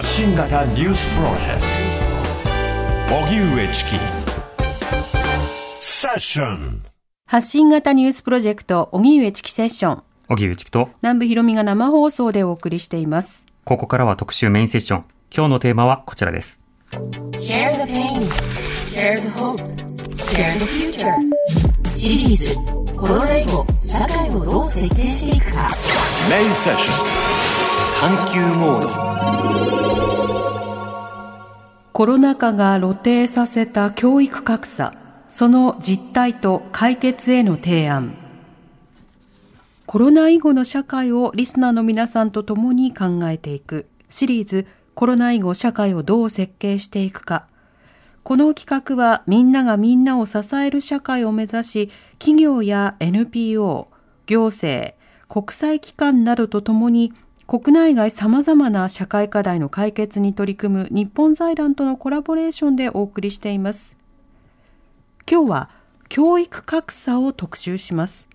発信型ニュースプロジェクト荻上チキセッション発信型ニュースプロジェクト、荻上チキセッション。荻上チキと、南部ひろみが生放送でお送りしています。ここからは特集メインセッション。今日のテーマはこちらです。Share the pain. Share the hope. Share the future. シリーズコロナ以後社会をどう設計していくかメインセッション探求モードコロナ禍が露呈させた教育格差、その実態と解決への提案。コロナ以後の社会をリスナーの皆さんと共に考えていくシリーズコロナ以後社会をどう設計していくか。この企画はみんながみんなを支える社会を目指し、企業や NPO、行政、国際機関などとともに国内外様々な社会課題の解決に取り組む日本財団とのコラボレーションでお送りしています。今日は教育格差を特集します。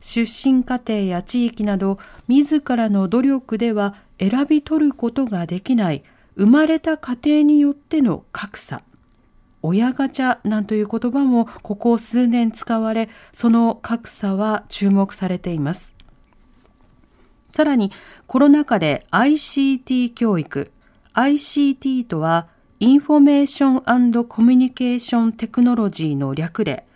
出身家庭や地域など自らの努力では選び取ることができない生まれた家庭によっての格差。親ガチャなんていう言葉もここ数年使われ、その格差は注目されています。さらにコロナ禍で ICT 教育。ICT とは Information Communication Technology の略で、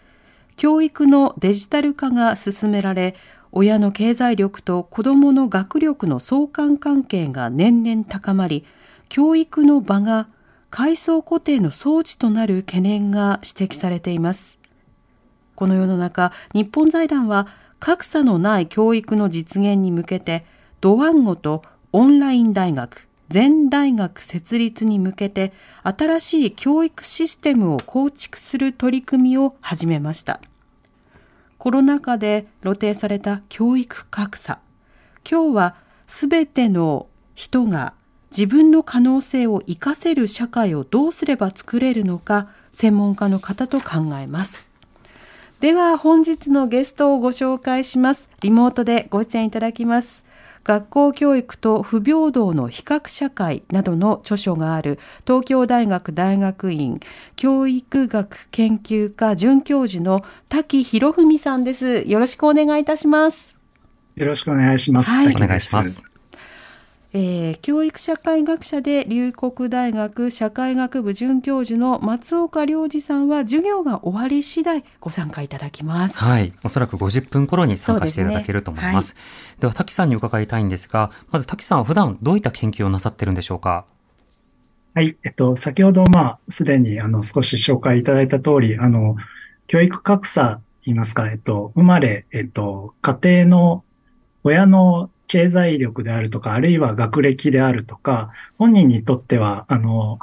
教育のデジタル化が進められ、親の経済力と子どもの学力の相関関係が年々高まり、教育の場が階層固定の装置となる懸念が指摘されています。この世の中、日本財団は格差のない教育の実現に向けて、ドワンゴとオンライン大学、全大学設立に向けて新しい教育システムを構築する取り組みを始めました。コロナ禍で露呈された教育格差。今日はすべての人が自分の可能性を活かせる社会をどうすれば作れるのか、専門家の方と考えます。では本日のゲストをご紹介します。リモートでご出演いただきます。学校教育と不平等の比較社会などの著書がある東京大学大学院教育学研究科准教授の滝博文さんです。よろしくお願いいたします。よろしくお願いします。はいお願いします。えー教育社会学者で龍谷大学社会学部准教授の松岡良二さんは授業が終わり次第ご参加いただきます。はい。おそらく50分頃に参加していただけると思います。そうでですは、滝さんに伺いたいんですが、まず滝さんは普段どういった研究をなさってるんでしょうか？はい。えっと、先ほど、まあ、すでに、あの、少し紹介いただいた通り、あの、教育格差言いますか、えっと、生まれ、えっと、家庭の親の経済力であるとか、あるいは学歴であるとか、本人にとっては、あの、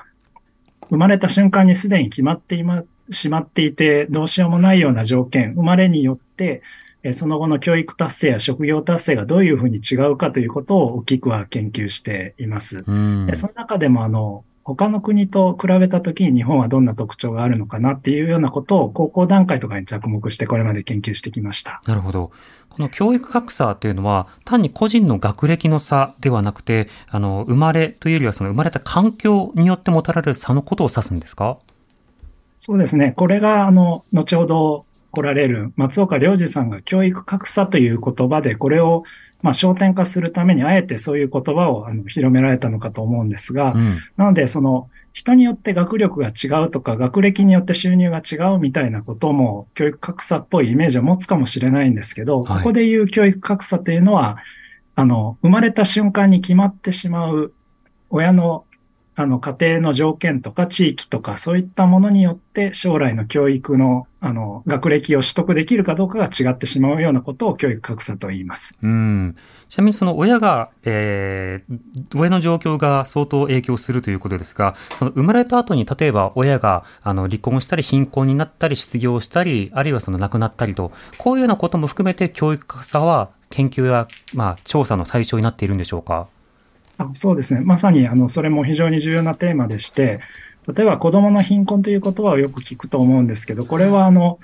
生まれた瞬間にすでに決まっていま、しまっていて、どうしようもないような条件、生まれによって、えーその後の教育達成や職業達成がどういうふうに違うかということを大きくは研究しています。うんで、その中でも、あの、他の国と比べたときに日本はどんな特徴があるのかなっていうようなことを高校段階とかに着目してこれまで研究してきました。なるほど。この教育格差というのは、単に個人の学歴の差ではなくて、あの、生まれというよりはその生まれた環境によってもたられる差のことを指すんですか？そうですね。これが、あの、後ほど来られる松岡良二さんが教育格差という言葉で、これを、まあ、焦点化するために、あえてそういう言葉をあの広められたのかと思うんですが、うん。なので、その、人によって学力が違うとか、学歴によって収入が違うみたいなことも、教育格差っぽいイメージを持つかもしれないんですけど、はいここで言う教育格差というのは、あの、生まれた瞬間に決まってしまう、親の、あの、家庭の条件とか地域とか、そういったものによって、将来の教育の、あの、学歴を取得できるかどうかが違ってしまうようなことを教育格差と言います。うん。ちなみにその親が、えー、親の状況が相当影響するということですが、その生まれた後に例えば親があの離婚したり貧困になったり失業したり、あるいはその亡くなったりと、こういうようなことも含めて教育格差は研究や、まあ、調査の対象になっているんでしょうか？あそうですね。まさに、あの、それも非常に重要なテーマでして、例えば子供の貧困という言葉をよく聞くと思うんですけど、これはあの、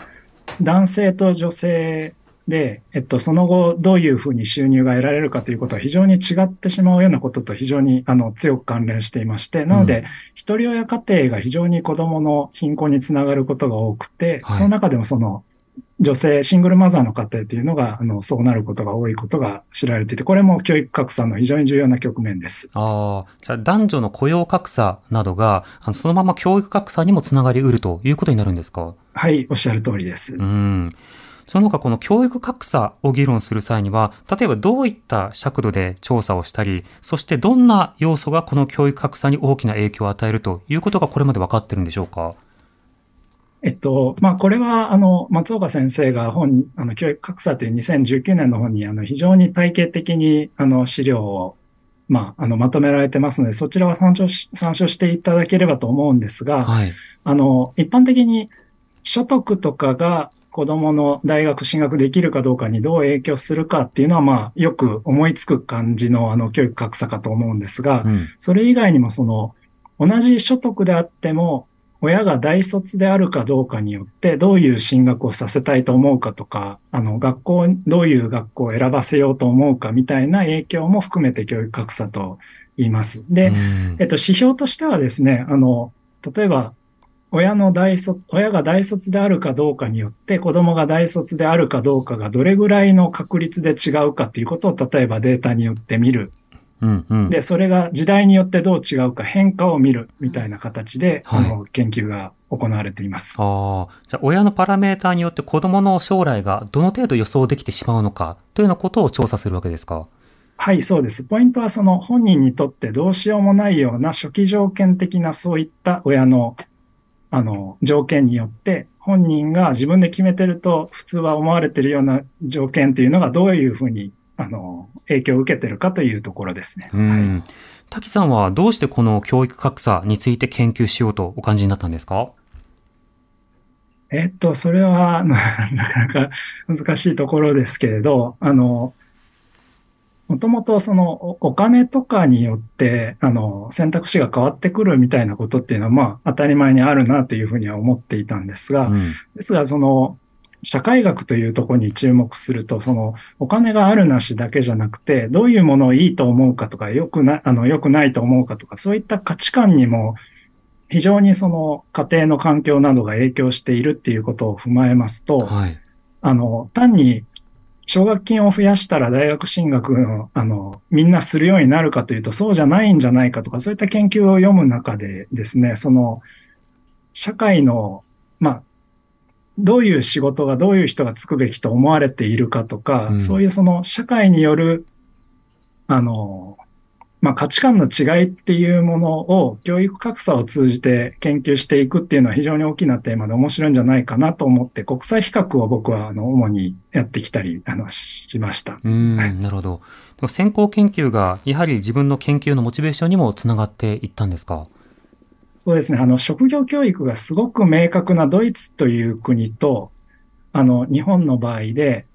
男性と女性で、えっと、その後、どういうふうに収入が得られるかということは非常に違ってしまうようなことと非常にあの強く関連していまして、なので、一人親家庭が非常に子供の貧困につながることが多くて、はい。その中でもその女性、シングルマザーの家庭というのが、あの、そうなることが多いことが知られていて、これも教育格差の非常に重要な局面です。ああ、じゃあ男女の雇用格差などが、あのそのまま教育格差にもつながりうるということになるんですか？はい、おっしゃる通りです。うん。その他、この教育格差を議論する際には、例えばどういった尺度で調査をしたり、そしてどんな要素がこの教育格差に大きな影響を与えるということがこれまで分かってるんでしょうか？えっと、まあ、これは、あの、松岡先生が本、あの、教育格差という2019年の本に、あの、非常に体系的に、あの、資料を、まあ、あの、まとめられてますので、そちらは参照し、参照していただければと思うんですが、はい。あの、一般的に所得とかが子供の大学進学できるかどうかにどう影響するかっていうのは、まあ、よく思いつく感じの、あの、教育格差かと思うんですが、うん。それ以外にもその、同じ所得であっても、親が大卒であるかどうかによって、どういう進学をさせたいと思うかとか、あの、学校、どういう学校を選ばせようと思うかみたいな影響も含めて教育格差と言います。で、うんえっと、指標としてはですね、あの、例えば、親の大卒、親が大卒であるかどうかによって、子供が大卒であるかどうかがどれぐらいの確率で違うかっていうことを、例えばデータによって見る。うん。うん。で、それが時代によってどう違うか変化を見るみたいな形で、はいあの、研究が行われています。ああ、じゃあ親のパラメーターによって子供の将来がどの程度予想できてしまうのかというようなことを調査するわけですか？はい、そうです。ポイントはその本人にとってどうしようもないような初期条件的なそういった親の、あの、条件によって、本人が自分で決めてると普通は思われているような条件というのがどういうふうに、あの、影響を受けてるかというところですね。うん。滝さんはどうしてこの教育格差について研究しようとお感じになったんですか？えっと、それはななかなか難しいところですけれど、あの、もともとそのおお金とかによって、あの、選択肢が変わってくるみたいなことっていうのは、まあ、当たり前にあるなというふうには思っていたんですが、うん。ですが、その、社会学というところに注目すると、その、お金があるなしだけじゃなくて、どういうものをいいと思うかとか、良くな、あの、良くないと思うかとか、そういった価値観にも、非常にその、家庭の環境などが影響しているっていうことを踏まえますと、はい。あの、単に、奨学金を増やしたら大学進学の、あの、みんなするようになるかというと、そうじゃないんじゃないかとか、そういった研究を読む中でですね、その、社会の、まあ、どういう仕事がどういう人がつくべきと思われているかとか、うんそういうその社会による、あの、まあ、価値観の違いっていうものを教育格差を通じて研究していくっていうのは非常に大きなテーマで面白いんじゃないかなと思って、国際比較を僕はあの主にやってきたりあのしました。うん、はいなるほど。先行研究が、やはり自分の研究のモチベーションにもつながっていったんですか？そうですね。あの、職業教育がすごく明確なドイツという国と、あの、日本の場合で、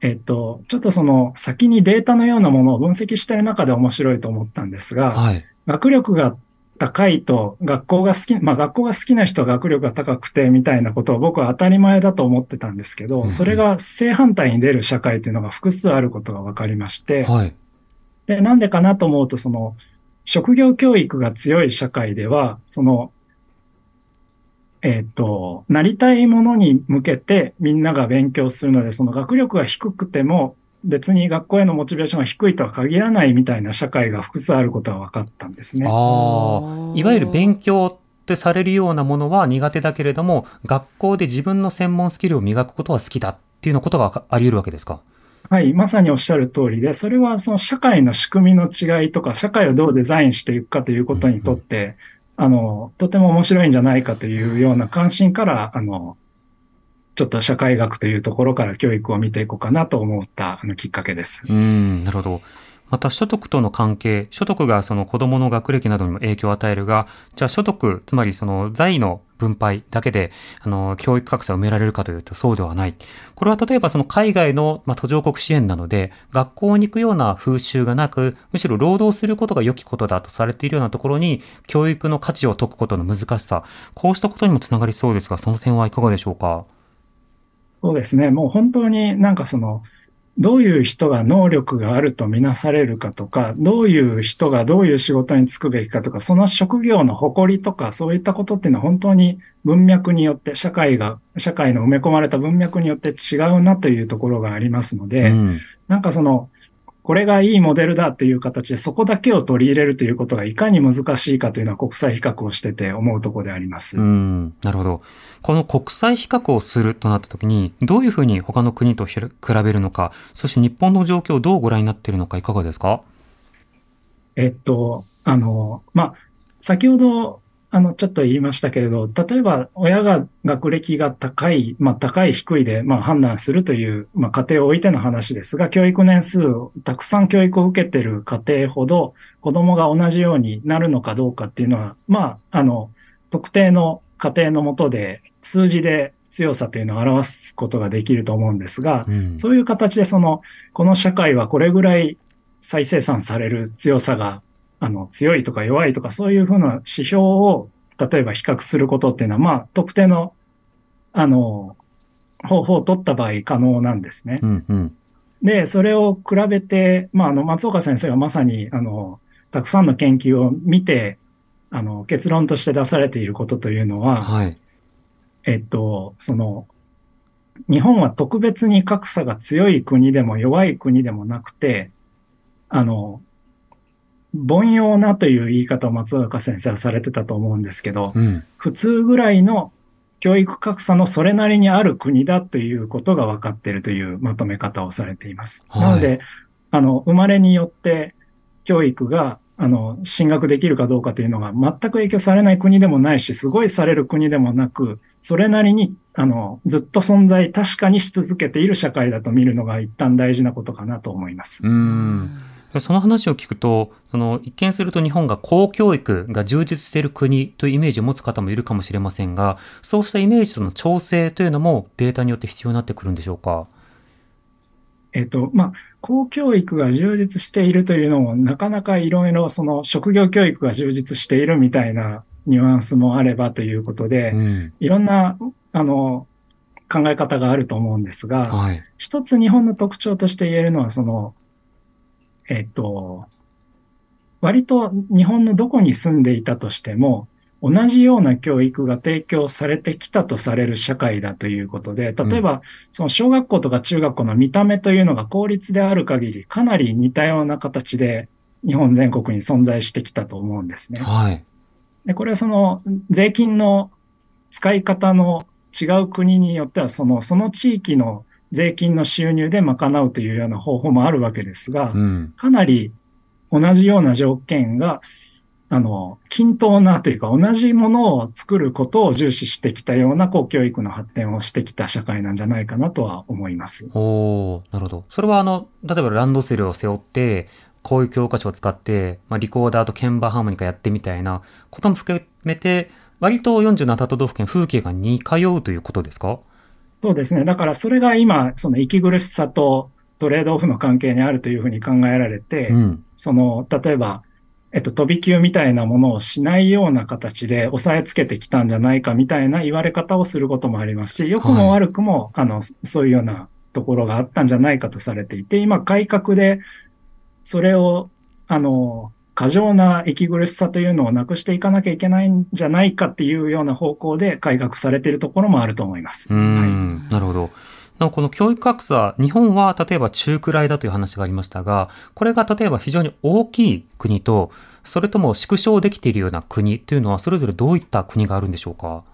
えっと、ちょっとその先にデータのようなものを分析している中で面白いと思ったんですが、はい。学力が高いと学校が好き、まあ学校が好きな人は学力が高くてみたいなことを僕は当たり前だと思ってたんですけど、うんうんそれが正反対に出る社会というのが複数あることが分かりまして、はい。で、なんでかなと思うと、その、職業教育が強い社会では、その、えっ、と、なりたいものに向けてみんなが勉強するので、その学力が低くても、別に学校へのモチベーションが低いとは限らないみたいな社会が複数あることが分かったんですね。ああ、いわゆる勉強ってされるようなものは苦手だけれども、学校で自分の専門スキルを磨くことは好きだっていうようなことがあり得るわけですか？はい、まさにおっしゃる通りで、それはその社会の仕組みの違いとか、社会をどうデザインしていくかということにとって、あの、とても面白いんじゃないかというような関心から、あの、ちょっと社会学というところから教育を見ていこうかなと思ったあのきっかけです。うん、なるほど。また所得との関係、所得がその子供の学歴などにも影響を与えるが、じゃあ所得、つまりその財の分配だけで、あの、教育格差を埋められるかというとそうではない。これは例えばその海外の、まあ、途上国支援なので、学校に行くような風習がなく、むしろ労働することが良きことだとされているようなところに、教育の価値を解くことの難しさ、こうしたことにもつながりそうですが、その点はいかがでしょうか？そうですね。もう本当になんかその、どういう人が能力があるとみなされるかとか、どういう人がどういう仕事に就くべきかとか、その職業の誇りとか、そういったことっていうのは本当に文脈によって、社会が、社会の埋め込まれた文脈によって違うなというところがありますので、うん。なんかその、これがいいモデルだという形でそこだけを取り入れるということがいかに難しいかというのは国際比較をしてて思うところであります。うん、なるほど。この国際比較をするとなったときに、どういうふうに他の国と比べるのか、そして日本の状況をどうご覧になっているのかいかがですか？えっと、あの、まあ、先ほど、あの、ちょっと言いましたけれど、例えば、親が学歴が高い、まあ、高い、低いで、まあ、判断するという、まあ、家庭を置いての話ですが、教育年数を、たくさん教育を受けている家庭ほど、子供が同じようになるのかどうかっていうのは、まあ、あの、特定の家庭のもとで、数字で強さというのを表すことができると思うんですが、うん。そういう形でその、この社会はこれぐらい再生産される強さが、あの、強いとか弱いとか、そういうふうな指標を、例えば比較することっていうのは、まあ、特定の、あの、方法を取った場合可能なんですねう。ん、うん。で、それを比べて、まあ、あの、松岡先生がまさに、あの、たくさんの研究を見て、あの、結論として出されていることというのは、はい。えっと、その、日本は特別に格差が強い国でも弱い国でもなくて、あの、凡庸なという言い方を松岡先生はされてたと思うんですけど、うん。普通ぐらいの教育格差のそれなりにある国だということが分かっているというまとめ方をされています。はいなので、あの、生まれによって教育が、あの、進学できるかどうかというのが全く影響されない国でもないし、すごいされる国でもなく、それなりに、あの、ずっと存在確かにし続けている社会だと見るのが一旦大事なことかなと思います。うん。その話を聞くと、その一見すると日本が公教育が充実している国というイメージを持つ方もいるかもしれませんが、そうしたイメージとの調整というのもデータによって必要になってくるんでしょうか？えっと、まあ、公教育が充実しているというのも、なかなかいろいろその職業教育が充実しているみたいなニュアンスもあればということで、うん。いろんな、あの、考え方があると思うんですが、はい。一つ日本の特徴として言えるのは、その、えっと、割と日本のどこに住んでいたとしても、同じような教育が提供されてきたとされる社会だということで、例えば、その小学校とか中学校の見た目というのが公立である限り、かなり似たような形で日本全国に存在してきたと思うんですね。はい。で、これはその税金の使い方の違う国によっては、その、その地域の税金の収入で賄うというような方法もあるわけですがう、ん。かなり同じような条件が、あの、均等なというか、同じものを作ることを重視してきたような公教育の発展をしてきた社会なんじゃないかなとは思います。おーなるほど。それはあの、例えばランドセルを背負って、こういう教科書を使って、まあ、リコーダーと鍵盤ハーモニカやってみたいなことも含めて、割と47都道府県風景が似通うということですか？そうですね。だからそれが今、その息苦しさとトレードオフの関係にあるというふうに考えられて、うん。その、例えば、えっと、飛び級みたいなものをしないような形で押さえつけてきたんじゃないかみたいな言われ方をすることもありますし、良くも悪くも、あの、そういうようなところがあったんじゃないかとされていて、今改革で、それを、あの、過剰な息苦しさというのをなくしていかなきゃいけないんじゃないかっていうような方向で改革されているところもあると思います。うーん、なるほど。なおこの教育格差、日本は例えば中くらいだという話がありましたが、これが例えば非常に大きい国と、それとも縮小できているような国というのは、それぞれどういった国があるんでしょうか？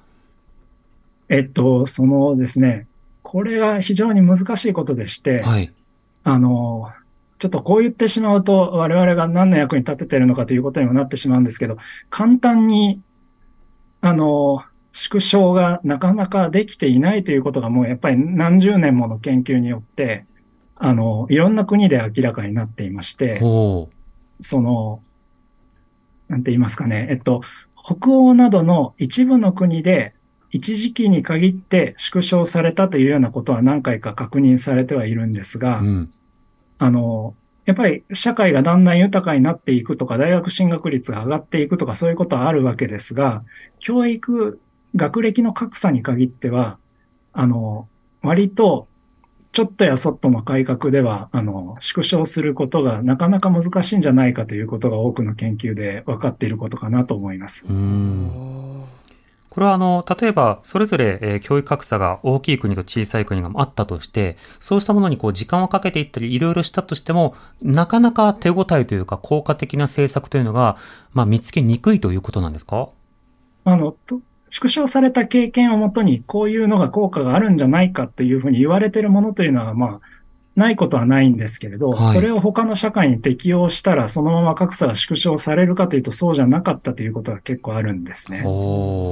えっと、そのですね、これが非常に難しいことでして、はい。あの、ちょっとこう言ってしまうと、我々が何の役に立ててるのかということにもなってしまうんですけど、簡単に、あの、縮小がなかなかできていないということがもうやっぱり何十年もの研究によって、あの、いろんな国で明らかになっていまして、ほその、なんて言いますかね、えっと、北欧などの一部の国で一時期に限って縮小されたというようなことは何回か確認されてはいるんですう。が、うん。あの、やっぱり社会がだんだん豊かになっていくとか、大学進学率が上がっていくとか、そういうことはあるわけですが、教育、学歴の格差に限っては、あの、割と、ちょっとやそっとの改革では、あの、縮小することがなかなか難しいんじゃないかということが多くの研究で分かっていることかなと思います。これはあの、例えば、それぞれ、えー教育格差が大きい国と小さい国があったとして、そうしたものにこう時間をかけていったり、いろいろしたとしても、なかなか手応えというか、効果的な政策というのが、まあ、見つけにくいということなんですか？あの、と縮小された経験をもとに、こういうのが効果があるんじゃないかというふうに言われているものというのは、まあ、ないことはないんですけれど、はいそれを他の社会に適用したら、そのまま格差が縮小されるかというと、そうじゃなかったということが結構あるんですね。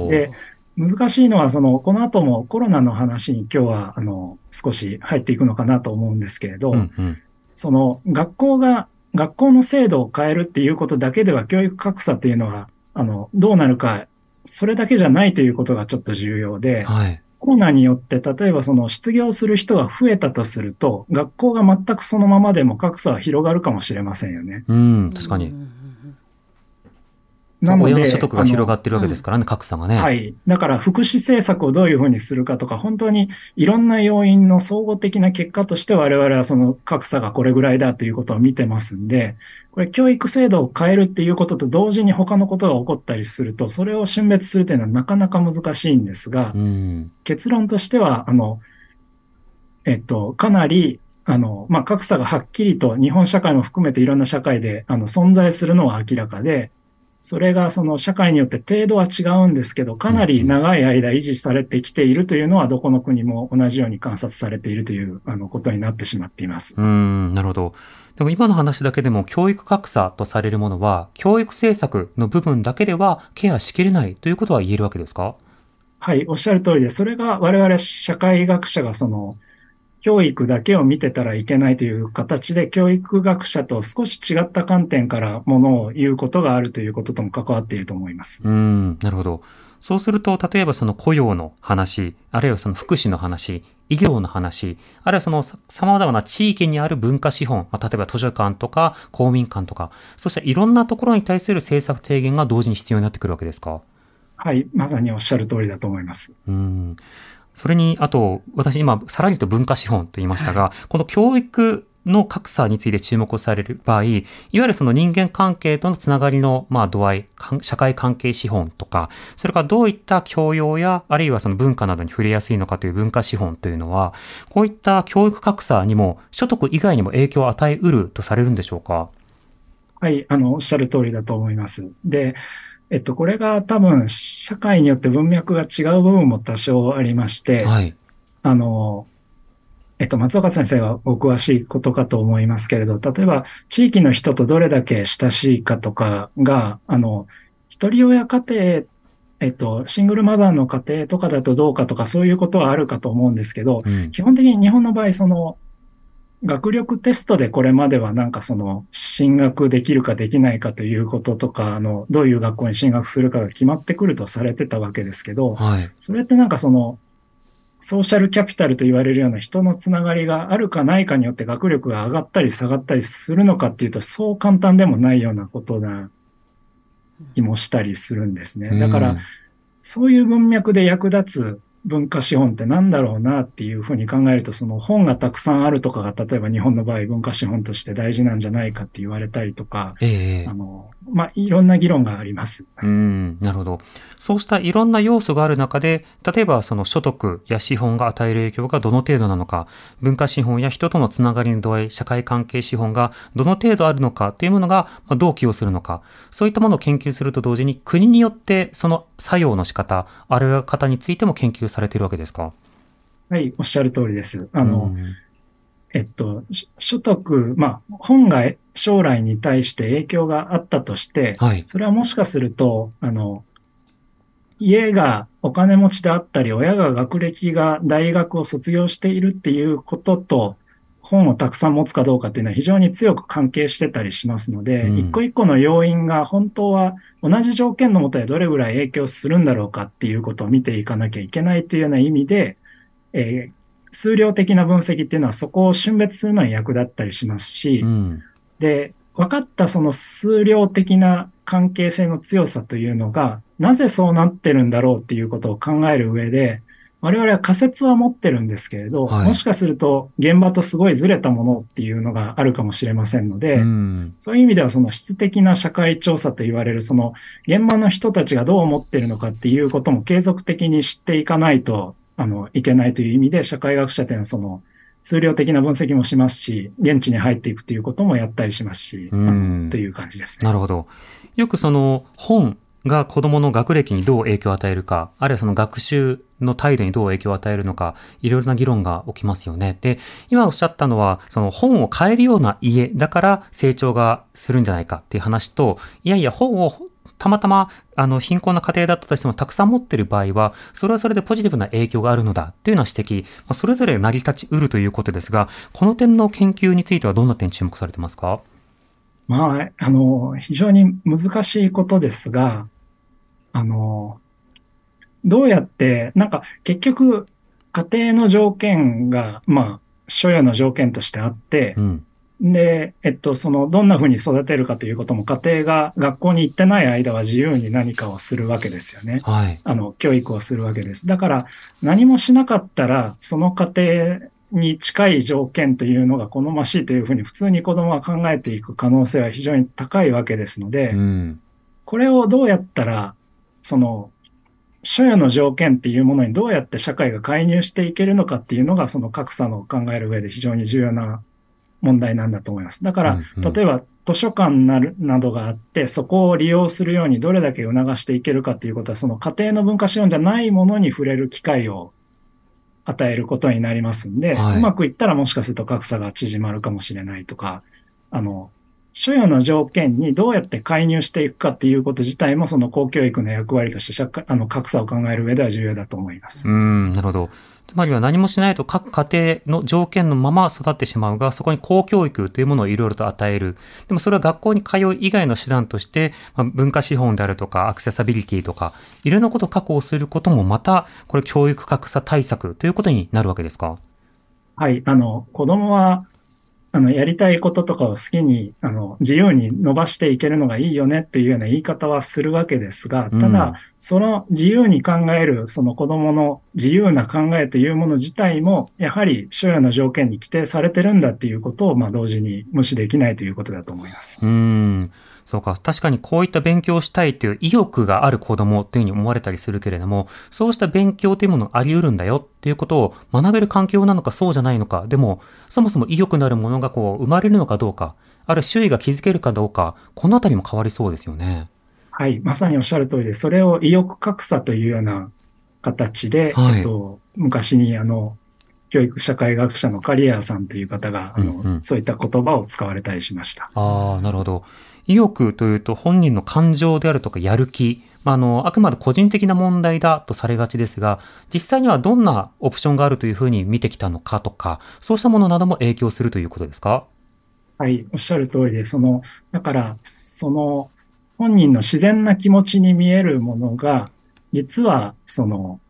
で、難しいのは、その、この後もコロナの話に今日は、あの、少し入っていくのかなと思うんですけれど、うんうん。その、学校が、学校の制度を変えるっていうことだけでは、教育格差っていうのは、あの、どうなるか、それだけじゃないということがちょっと重要で、はい。コロナによって、例えばその失業する人が増えたとすると、学校が全くそのままでも格差は広がるかもしれませんよね。うん、確かに。なので、親の所得が広があってるわけですからね、格差がね。のはい。だから福祉政策をどういうふうにするかとか、本当にいろんな要因の総合的な結果として我々はその格差がこれぐらいだということを見てますんで、これ教育制度を変えるっていうことと同時に他のことが起こったりすると、それを峻別するというのはなかなか難しいんですが、うん。結論としては、あの、えっと、かなり、あの、まあ、格差がはっきりと日本社会も含めていろんな社会で、あの、存在するのは明らかで、それがその社会によって程度は違うんですけど、かなり長い間維持されてきているというのは、どこの国も同じように観察されているという、あの、ことになってしまっています。うん、なるほど。でも今の話だけでも教育格差とされるものは、教育政策の部分だけではケアしきれないということは言えるわけですか？はい、おっしゃる通りで、それが我々社会学者がその、教育だけを見てたらいけないという形で、教育学者と少し違った観点からものを言うことがあるということとも関わっていると思います。うん、なるほど。そうすると、例えばその雇用の話、あるいはその福祉の話、医療の話、あるいはそのさ様々な地域にある文化資本、まあ、例えば図書館とか公民館とか、そしていろんなところに対する政策提言が同時に必要になってくるわけですか？はい、まさにおっしゃる通りだと思います。うん。それに、あと、私今、さらに言うと文化資本と言いましたが、この教育の格差について注目をされる場合、いわゆるその人間関係とのつながりの、まあ、度合い、社会関係資本とか、それからどういった教養や、あるいはその文化などに触れやすいのかという文化資本というのは、こういった教育格差にも、所得以外にも影響を与えうるとされるんでしょうか？はい、あの、おっしゃる通りだと思います。で、えっと、これが多分、社会によって文脈が違う部分も多少ありまして、はい。あの、えっと、松岡先生はお詳しいことかと思いますけれど、例えば、地域の人とどれだけ親しいかとかが、あの、一人親家庭、えっと、シングルマザーの家庭とかだとどうかとか、そういうことはあるかと思うんですけど、うん。基本的に日本の場合、その、学力テストでこれまではなんかその、進学できるかできないかということとか、あの、どういう学校に進学するかが決まってくるとされてたわけですけど、はい。それってなんかその、ソーシャルキャピタルと言われるような人のつながりがあるかないかによって学力が上がったり下がったりするのかっていうと、そう簡単でもないようなことな気もしたりするんですね。だから、そういう文脈で役立つ文化資本ってなんだろうなっていうふうに考えると、その本がたくさんあるとかが、例えば日本の場合文化資本として大事なんじゃないかって言われたりとか、ええあの、まあ、いろんな議論があります。うん、なるほど。そうしたいろんな要素がある中で、例えばその所得や資本が与える影響がどの程度なのか、文化資本や人とのつながりの度合い、社会関係資本がどの程度あるのかというものがまあどう寄与するのか、そういったものを研究すると同時に国によってその作用の仕方、あるいは方についても研究されているわけですか？はい、おっしゃる通りです。あの、うんえっと、し所得、まあ、本が将来に対して影響があったとして、はい。それはもしかすると、あの、家がお金持ちであったり、親が学歴が大学を卒業しているっていうことと、本をたくさん持つかどうかっていうのは非常に強く関係してたりしますので、うん一個一個の要因が本当は同じ条件のもとでどれぐらい影響するんだろうかっていうことを見ていかなきゃいけないというような意味で、えー数量的な分析っていうのはそこを峻別するのに役立ったりしますし、うん。で、分かったその数量的な関係性の強さというのが、なぜそうなってるんだろうっていうことを考える上で、我々は仮説は持ってるんですけれど、はいもしかすると現場とすごいずれたものっていうのがあるかもしれませんので、うん。そういう意味ではその質的な社会調査と言われるその現場の人たちがどう思っているのかっていうことも継続的に知っていかないとあのいけないという意味で社会学者というのはその数量的な分析もしますし、現地に入っていくということもやったりしますし、あうんのという感じですね。なるほど。よくその本が子供の学歴にどう影響を与えるか、あるいはその学習の態度にどう影響を与えるのか、いろいろな議論が起きますよね。で、今おっしゃったのは、その本を変えるような家だから成長がするんじゃないかっていう話と、いやいや本をたまたま、あの、貧困な家庭だったとしてもたくさん持ってる場合は、それはそれでポジティブな影響があるのだというような指摘、まあ、それぞれ成り立ちうるということですが、この点の研究についてはどんな点注目されてますか？まあ、あの、非常に難しいことですが、あの、どうやって、なんか結局、家庭の条件が、まあ、所有の条件としてあってう、ん。で、えっと、その、どんな風に育てるかということも、家庭が学校に行ってない間は自由に何かをするわけですよね。はい。あの、教育をするわけです。だから、何もしなかったら、その家庭に近い条件というのが好ましいというふうに、普通に子供は考えていく可能性は非常に高いわけですので、うん。これをどうやったら、その、所有の条件っていうものにどうやって社会が介入していけるのかっていうのが、その格差の考える上で非常に重要な問題なんだと思います。だから、うんうん例えば図書館なるなどがあって、そこを利用するようにどれだけ促していけるかっていうことは、その家庭の文化資本じゃないものに触れる機会を与えることになりますんで、はいうまくいったらもしかすると格差が縮まるかもしれないとか、あの、所有の条件にどうやって介入していくかっていうこと自体も、その公教育の役割として社会、あの、格差を考える上では重要だと思います。うん、なるほど。つまりは何もしないと各家庭の条件のまま育ってしまうが、そこに公教育というものをいろいろと与える。でもそれは学校に通う以外の手段として、まあ、文化資本であるとか、アクセサビリティとか、いろんなことを確保することもまた、これ教育格差対策ということになるわけですか？はい、あの、子供は、あの、やりたいこととかを好きに、あの、自由に伸ばしていけるのがいいよねっていうような言い方はするわけですが、たうんだ、その自由に考える、その子供の自由な考えというもの自体も、やはり所有の条件に規定されてるんだっていうことを、まあ、同時に無視できないということだと思います。うーん。そうか。確かにこういった勉強をしたいという意欲がある子供というふうに思われたりするけれども、そうした勉強というものがあり得るんだよっていうことを学べる環境なのかそうじゃないのか、でも、そもそも意欲のあるものがこう生まれるのかどうか、あるいは周囲が気づけるかどうか、このあたりも変わりそうですよね。はい、まさにおっしゃる通りで、それを意欲格差というような形で、はいえっと、昔にあの、教育社会学者のカリアーさんという方が、あの、うんうんそういった言葉を使われたりしました。ああ、なるほど。意欲というと本人の感情であるとかやる気、まあ、あの、あくまで個人的な問題だとされがちですが、実際にはどんなオプションがあるというふうに見てきたのかとか、そうしたものなども影響するということですか？はい、おっしゃる通りで、その、だから、その、本人の自然な気持ちに見えるものが、実は、その、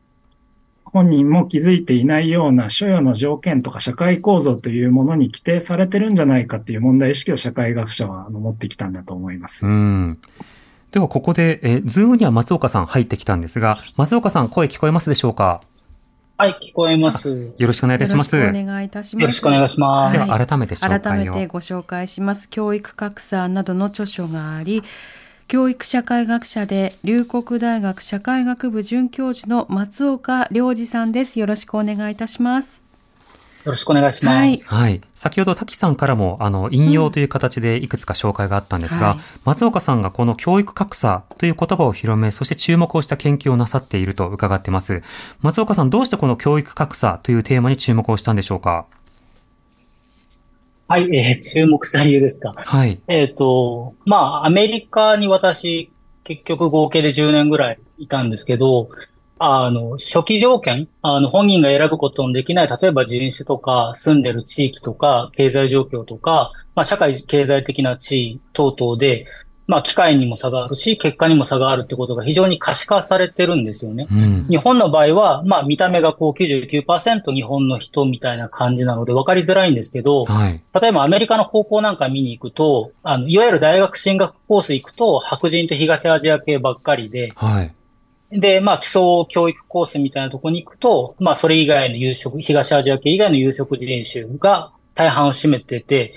本人も気づいていないような所有の条件とか社会構造というものに規定されてるんじゃないかっていう問題意識を社会学者はあの持ってきたんだと思いますう。ん。では、ここで、えー、ズームには松岡さん入ってきたんですが、松岡さん、声聞こえますでしょうか？はい、聞こえます。よよろしくお願いいたします。よろしくお願いいたします。ろしくお願いします。ではいは、改めて紹介を。改めてご紹介します。教育格差などの著書があり、教育社会学者で龍谷大学社会学部准教授の松岡良二さんです。よろしくお願いいたします。よろしくお願いします。はい。はい。先ほど滝さんからも、あの、引用という形でいくつか紹介があったんですが、はい松岡さんがこの教育格差という言葉を広め、そして注目をした研究をなさっていると伺っています。松岡さん、どうしてこの教育格差というテーマに注目をしたんでしょうか？はい、えー注目した理由ですか。はい。えっ、と、まあ、アメリカに私、結局合計で10年ぐらいいたんですけど、あの、初期条件、あの、本人が選ぶことのできない、例えば人種とか、住んでる地域とか、経済状況とか、まあ、社会経済的な地位等々で、まあ、機会にも差があるし、結果にも差があるってことが非常に可視化されてるんですよね。うん。日本の場合は、まあ見た目がこう99%日本の人みたいな感じなので分かりづらいんですけど、はい。例えばアメリカの高校なんか見に行くと、あの、いわゆる大学進学コース行くと白人と東アジア系ばっかりで、はい。で、まあ、基礎教育コースみたいなところに行くと、まあ、それ以外の有色、東アジア系以外の有色人種が大半を占めてて、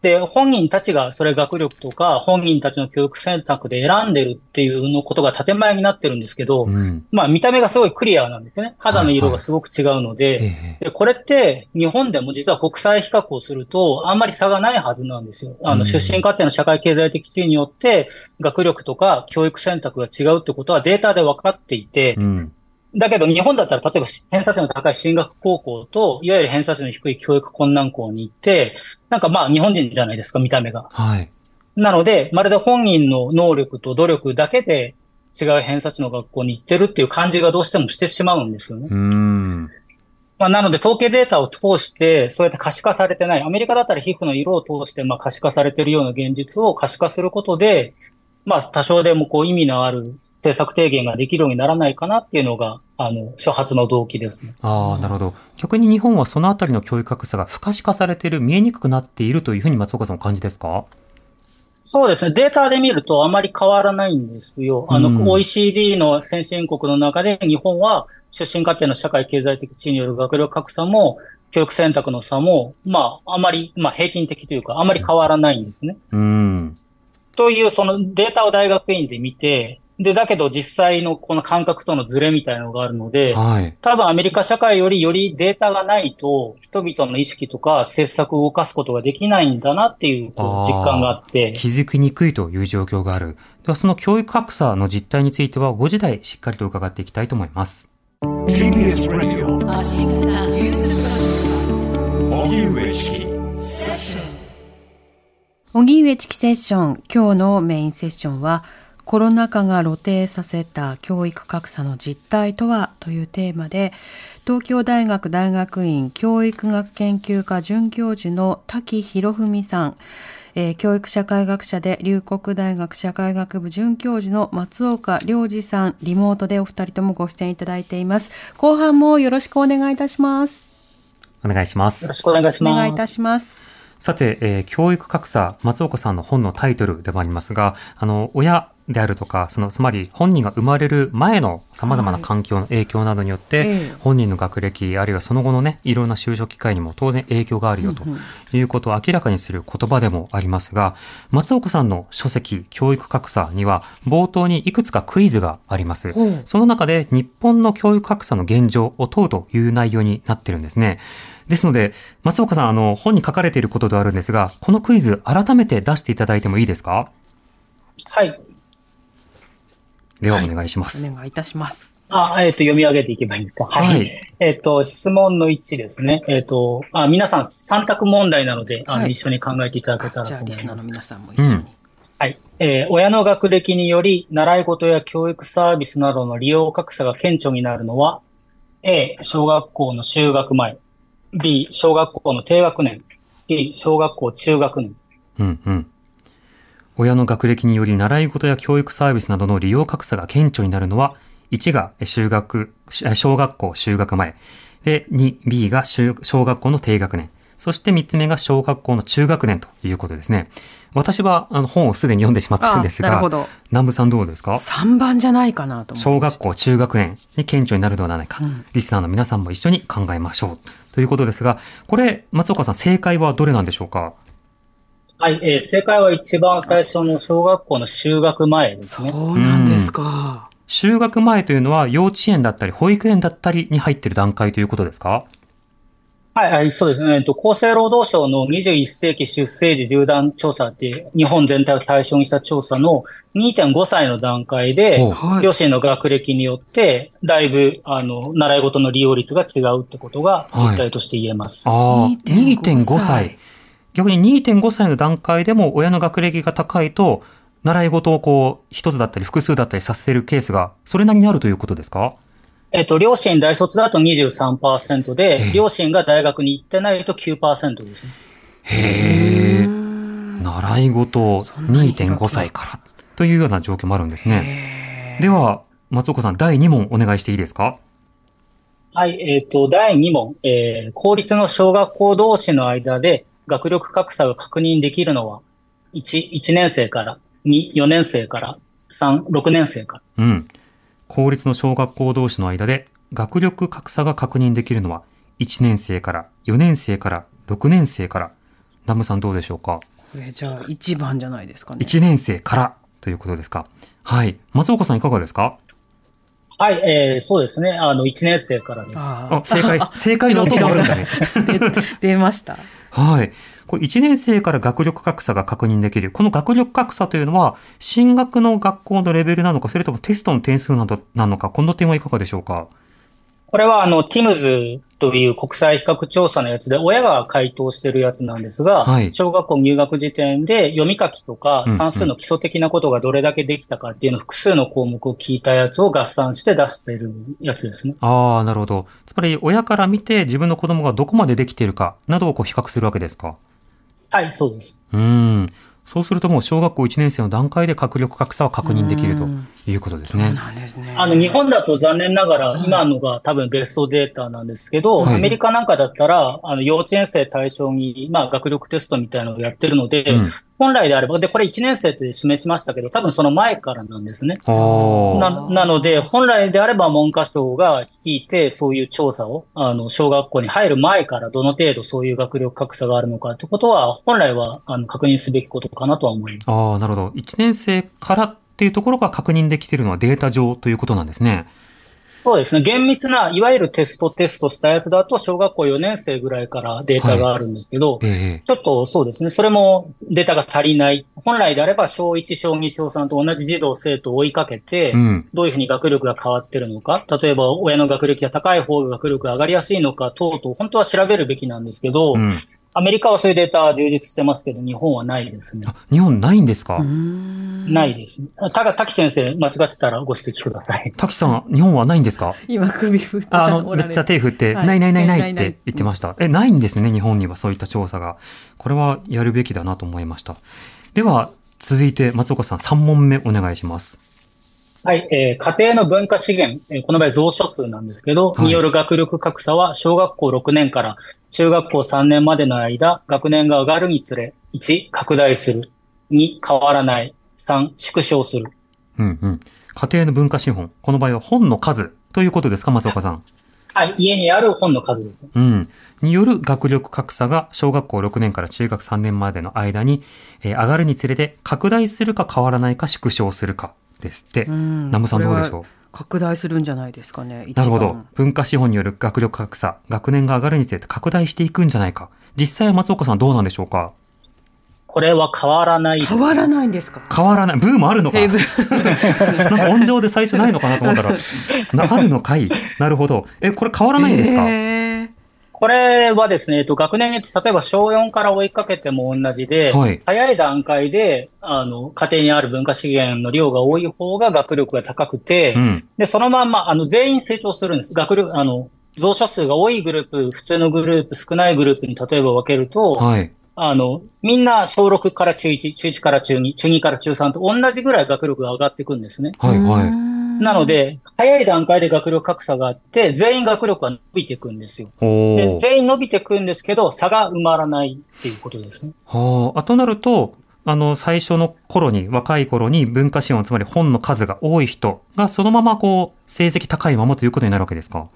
で、本人たちがそれ学力とか、本人たちの教育選択で選んでるっていうのことが建前になってるんですけど、うん。まあ見た目がすごいクリアなんですよね。肌の色がすごく違うので、ええで、これって日本でも実は国際比較をするとあんまり差がないはずなんですよ。あうんの、出身家庭の社会経済的地位によって学力とか教育選択が違うってことはデータで分かっていてう、ん。だけど日本だったら例えば偏差値の高い進学高校と、いわゆる偏差値の低い教育困難校に行って、なんかまあ日本人じゃないですか、見た目が。はい。なので、まるで本人の能力と努力だけで違う偏差値の学校に行ってるっていう感じがどうしてもしてしまうんですよね。うん。まあ、なので、統計データを通して、そうやって可視化されてない、アメリカだったら皮膚の色を通して、まあ、可視化されているような現実を可視化することで、まあ、多少でもこう意味のある政策提言ができるようにならないかなっていうのが、あの、初発の動機ですね。ああ、なるほど。逆に日本はそのあたりの教育格差が不可視化されている、見えにくくなっているというふうに松岡さんお感じですか？そうですね。データで見るとあまり変わらないんですよ。あの、うん OECD の先進国の中で日本は出身家庭の社会経済的地位による学力格差も教育選択の差も、まあ、あまり、まあ、平均的というか、あまり変わらないんですね。うん。という、そのデータを大学院で見て、で、だけど実際のこの感覚とのズレみたいなのがあるので、はい。多分アメリカ社会よりよりデータがないと、人々の意識とか政策を動かすことができないんだなっていう実感があって、気づきにくいという状況がある。では、その教育格差の実態については、5時台しっかりと伺っていきたいと思います。TBS Radio 荻上チキセッション、今日のメインセッションは、コロナ禍が露呈させた教育格差の実態とはというテーマで、東京大学大学院教育学研究科准教授の滝博文さん、えー教育社会学者で龍谷大学社会学部准教授の松岡良二さん、リモートでお二人ともご出演いただいています。後半もよろしくお願いいたします。お願いしますよろ。しくお願いします。お願いいたします。さて、えー教育格差、松岡さんの本のタイトルでもありますが、あの、親であるとか、その、つまり本人が生まれる前の様々な環境の影響などによって、ええ本人の学歴、あるいはその後のね、いろんな就職機会にも当然影響があるよということを明らかにする言葉でもありますが、松岡さんの書籍、教育格差には、冒頭にいくつかクイズがあります。その中で日本の教育格差の現状を問うという内容になってるんですね。ですので、松岡さん、あの、本に書かれていることではあるんですが、このクイズ、改めて出していただいてもいいですか？はい。では、お願いします。お願いいたします。あ、えっ、と、読み上げていけばいいですか？はい。はいえっ、と、質問の1ですね。えっ、と、あ、皆さん3択問題なので、あの、はい一緒に考えていただけたらじゃあ、と思いリスナーます。の皆さんも一緒に。うんはい。えー親の学歴により、習い事や教育サービスなどの利用格差が顕著になるのは、A、小学校の就学前。B、小学校の低学年。C、小学校中学年。うんうん。親の学歴により習い事や教育サービスなどの利用格差が顕著になるのは、1が修学、し小学校就学前。で、2、B が修小学校の低学年。そして3つ目が小学校の中学年ということですね。私はあの本をすでに読んでしまったんですが、あなるほど。南部さんどうですか？3番じゃないかなと思小いました。学校、中学年に顕著になるのではないか、うんリスナーの皆さんも一緒に考えましょう。ということですが、これ、松岡さん、正解はどれなんでしょうか？はい、えー正解は一番最初の小学校の就学前ですね。そうなんですか。就学前というのは幼稚園だったり保育園だったりに入っている段階ということですか？はい、はい、そうですね。えっと、厚生労働省の21世紀出生時縦断調査って、日本全体を対象にした調査の2.5歳の段階でお、はい両親の学歴によって、だいぶ、あの、習い事の利用率が違うってことが実態として言えます。ああ、2.5 2.5歳歳。逆に2.5歳の段階でも親の学歴が高いと、習い事をこう、一つだったり複数だったりさせてるケースが、それなりにあるということですか？えっと、両親大卒だと23%で、ええ両親が大学に行ってないと9%ですね。へえ。うん習い事そんなに広く2.5歳からというような状況もあるんですね。では、松岡さん、第2問お願いしていいですか？はい、えっ、と、第2問、えー公立の小学校同士の間で学力格差が確認できるのは、1、1年生から、2、4年生から、3、6年生から。うん。公立の小学校同士の間で学力格差が確認できるのは1年生から4年生から6年生から。ナムさんどうでしょうか？これじゃあ一番じゃないですかね。1年生からということですか。はい。松岡さんいかがですか？はい、えー、そうですね。あの、1年生からです。ああ、正解、正解の音があるんだね。出ました。はい。これ1年生から学力格差が確認できる。この学力格差というのは、進学の学校のレベルなのか、それともテストの点数などなのか、この点はいかがでしょうか？これは、あの、TIMS という国際比較調査のやつで、親が回答してるやつなんですが、はい小学校入学時点で読み書きとか算数の基礎的なことがどれだけできたかっていうのを複数の項目を聞いたやつを合算して出しているやつですね。ああ、なるほど。つまり、親から見て自分の子供がどこまでできているか、などをこう比較するわけですか？はい、そうです。うーん。そうするともう小学校1年生の段階で学力格差は確認できるということですそうね。なんですね。あの、日本だと残念ながら、今のが多分ベストデータなんですけど、はいアメリカなんかだったら、あの、幼稚園生対象に、まあ、学力テストみたいなのをやってるので、うん。本来であれば、で、これ1年生って示しましたけど、多分その前からなんですね。な、なので、本来であれば文科省が聞いて、そういう調査を、あの、小学校に入る前からどの程度そういう学力格差があるのかってことは、本来は、あの、確認すべきことかなとは思います。ああ、なるほど。1年生からっていうところが確認できているのはデータ上ということなんですね。そうですね。厳密な、いわゆるテストテストしたやつだと、小学校4年生ぐらいからデータがあるんですけど、ええちょっとそうですね。それもデータが足りない。本来であれば、小1、小2、小3と同じ児童生徒を追いかけて、うん。どういうふうに学力が変わってるのか、例えば親の学歴が高い方が学力が上がりやすいのか等々、本当は調べるべきなんですけど、うん。アメリカはそういうデータは充実してますけど、日本はないですね。あ、日本ないんですか？ないですね。ただ、滝先生、間違ってたらご指摘ください。滝さん、日本はないんですか？今首振ってああの、めっちゃ手振って、はいないないないないって言ってました。え、ないんですね、日本にはそういった調査が。これはやるべきだなと思いました。では、続いて松岡さん3問目お願いします。はい、えー家庭の文化資源、えーこの場合蔵書数なんですけど、はいによる学力格差は小学校6年から中学校3年までの間、学年が上がるにつれ、1、拡大する。2、変わらない。3、縮小する。うんうん。家庭の文化資本。この場合は本の数ということですか、松岡さん。はい、家にある本の数です。うん。による学力格差が小学校6年から中学3年までの間に、えー上がるにつれて拡大するか変わらないか縮小するかですって。うんナムさんどうでしょう？これは拡大するんじゃないですかね。なるほど。文化資本による学力格差、学年が上がるにつれて拡大していくんじゃないか。実際は松岡さんどうなんでしょうか？これは変わらない。変わらないんですか？変わらない。ブームあるのか？なんか音情で最初ないのかなと思ったら、なあるのかい？なるほど。え、これ変わらないんですか、へーこれはですね、えっと、学年によって、例えば小4から追いかけても同じで、はい早い段階で、あの、家庭にある文化資源の量が多い方が学力が高くて、うん。で、そのまんま、あの、全員成長するんです。学力、あの、増書数が多いグループ、普通のグループ、少ないグループに例えば分けると、はい。あの、みんな小6から中1、中1から中2、中2から中3と同じぐらい学力が上がっていくんですね。はい、はい。なので、早い段階で学力格差があって、全員学力が伸びていくんですよ。で。全員伸びていくんですけど、差が埋まらないっていうことですね。はあ。あとなると、あの、最初の頃に、若い頃に文化資本、つまり本の数が多い人が、そのままこう、成績高いままということになるわけですか？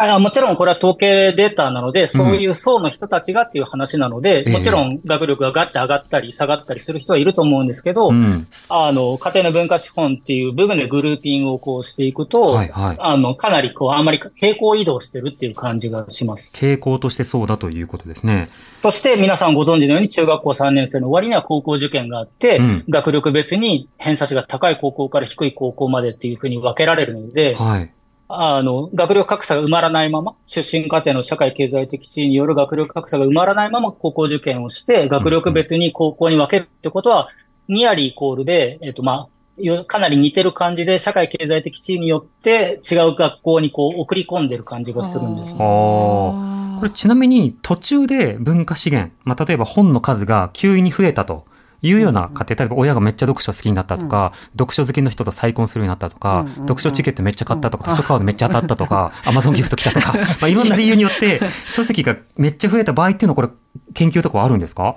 あもちろんこれは統計データなので、そういう層の人たちがっていう話なので、ええもちろん学力がガッて上がったり下がったりする人はいると思うんですけど、うん。あの、家庭の文化資本っていう部分でグルーピングをこうしていくと、はい、はい。あの、かなりこう、あんまり平行移動してるっていう感じがします。傾向としてそうだということですね。そして皆さんご存知のように中学校3年生の終わりには高校受験があって、うん学力別に偏差値が高い高校から低い高校までっていうふうに分けられるので、はい。あの、学力格差が埋まらないまま、出身家庭の社会経済的地位による学力格差が埋まらないまま高校受験をして、学力別に高校に分けるってことは、ニアリーイコールで、えっと、まあ、よかなり似てる感じで、社会経済的地位によって違う学校にこう送り込んでる感じがするんですあ。ー。これちなみに途中で文化資源、まあ、例えば本の数が急に増えたというような家庭、例えば親がめっちゃ読書好きになったとか、読書好きの人と再婚するようになったとか、うんうんうん。読書チケットめっちゃ買ったとか、図書カードめっちゃ当たったとか、アマゾンギフト来たとか、まあ、いろんな理由によって書籍がめっちゃ増えた場合っていうのはこれ研究とかはあるんですか？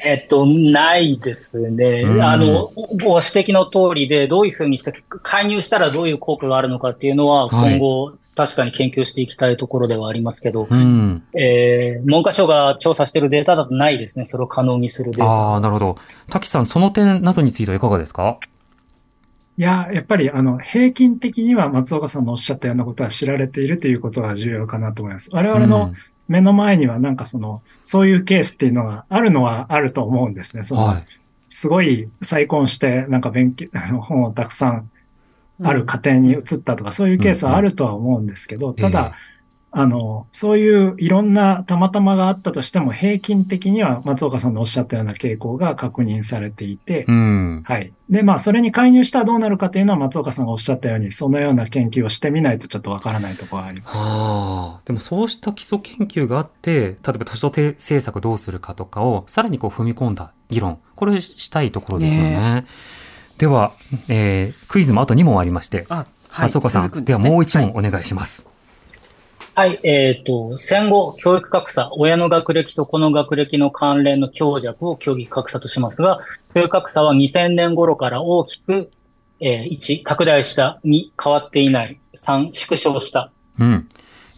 えっと、ないですね。うん。あの、ご指摘の通りで、どういうふうにして、介入したらどういう効果があるのかっていうのは、はい。今後、確かに研究していきたいところではありますけど、うん。えー文科省が調査しているデータだとないですね。それを可能にするデータ。ああ、なるほど。滝さん、その点などについてはいかがですか？いや、やっぱり、あの、平均的には松岡さんのおっしゃったようなことは知られているということが重要かなと思います。我々の目の前にはなんかその、そういうケースっていうのがあるのはあると思うんですね。その、はい。すごい再婚して、なんか勉強、あの、本をたくさんある家庭に移ったとか、そういうケースはあるとは思うんですけど、ただ、あの、そういういろんなたまたまがあったとしても、平均的には松岡さんのおっしゃったような傾向が確認されていて、うん。はい。で、まあ、それに介入したらどうなるかというのは、松岡さんがおっしゃったように、そのような研究をしてみないとちょっとわからないところがあります。はあ。でもそうした基礎研究があって、例えば都市政策どうするかとかを、さらにこう踏み込んだ議論。これしたいところですよね。では、えー、クイズもあと2問ありまして、あ、はい。松岡さん、続くですねではもう1はい問お願いします。はい、えっ、と、戦後、教育格差、親の学歴とこの学歴の関連の強弱を教育格差としますが、教育格差は2000年頃から大きく、えー1、拡大した、2、変わっていない、3、縮小した。うん。